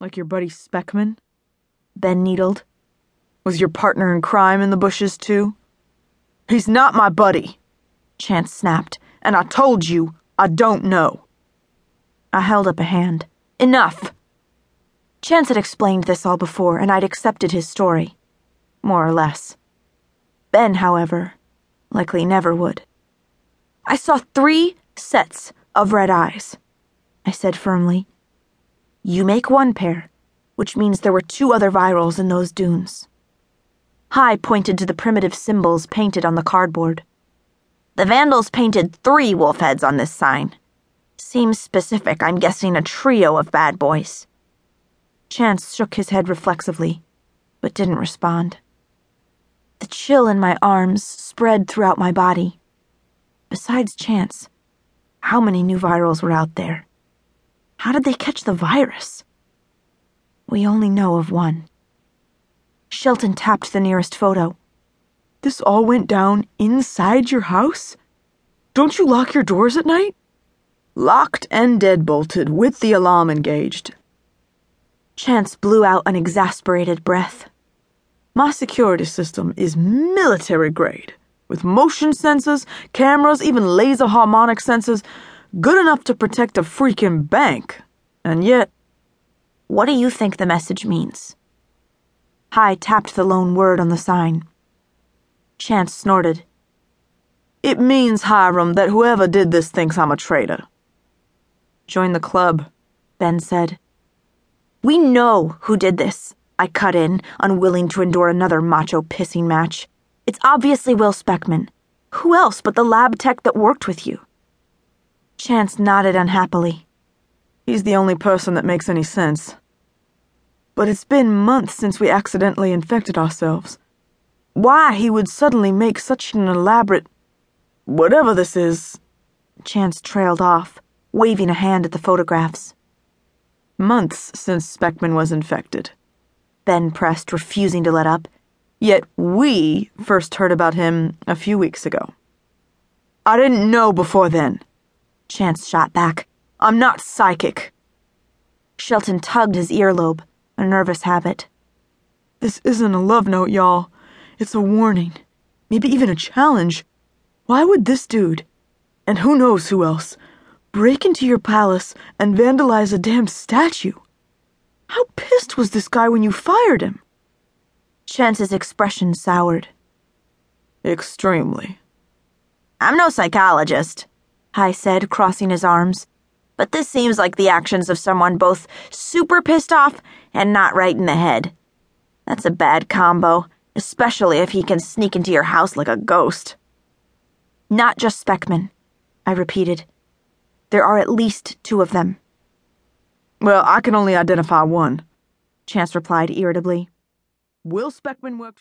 Like your buddy Speckman? Ben needled. Was your partner in crime in the bushes, too? He's not my buddy, Chance snapped. and I told you I don't know. I held up a hand. Enough! Chance had explained this all before, and I'd accepted his story. More or less. Ben, however, likely never would. I saw three sets of red eyes, I said firmly. You make one pair, which means there were two other virals in those dunes. Hi pointed to the primitive symbols painted on the cardboard. The Vandals painted three wolf heads on this sign. Seems specific, I'm guessing a trio of bad boys. Chance shook his head reflexively, but didn't respond. The chill in my arms spread throughout my body. Besides Chance, how many new virals were out there? How did they catch the virus? We only know of one. Shelton tapped the nearest photo. This all went down inside your house? Don't you lock your doors at night? Locked and deadbolted, with the alarm engaged. Chance blew out an exasperated breath. My security system is military grade, with motion sensors, cameras, even laser harmonic sensors, good enough to protect a freaking bank. And yet, What do you think the message means? Hi tapped the lone word on the sign. Chance snorted. it means, Hiram, that whoever did this thinks I'm a traitor. Join the club, Ben said. We know who did this, I cut in, unwilling to endure another macho pissing match. It's obviously Will Speckman. Who else but the lab tech that worked with you? Chance nodded unhappily. He's the only person that makes any sense. But it's been months since we accidentally infected ourselves. Why he would suddenly make such an elaborate. whatever this is. Chance trailed off, waving a hand at the photographs. Months since Speckman was infected. Ben pressed, refusing to let up. Yet we first heard about him a few weeks ago. I didn't know before then. Chance shot back. I'm not psychic. Shelton tugged his earlobe, a nervous habit. This isn't a love note, y'all. It's a warning. Maybe even a challenge. Why would this dude, and who knows who else, break into your palace and vandalize a damn statue? How pissed was this guy when you fired him? Chance's expression soured. Extremely. I'm no psychologist, Hi said, crossing his arms. But this seems like the actions of someone both super pissed off and not right in the head. That's a bad combo, especially if he can sneak into your house like a ghost. Not just Speckman, I repeated. There are at least two of them. Well, I can only identify one. Chance replied irritably. Will Speckman worked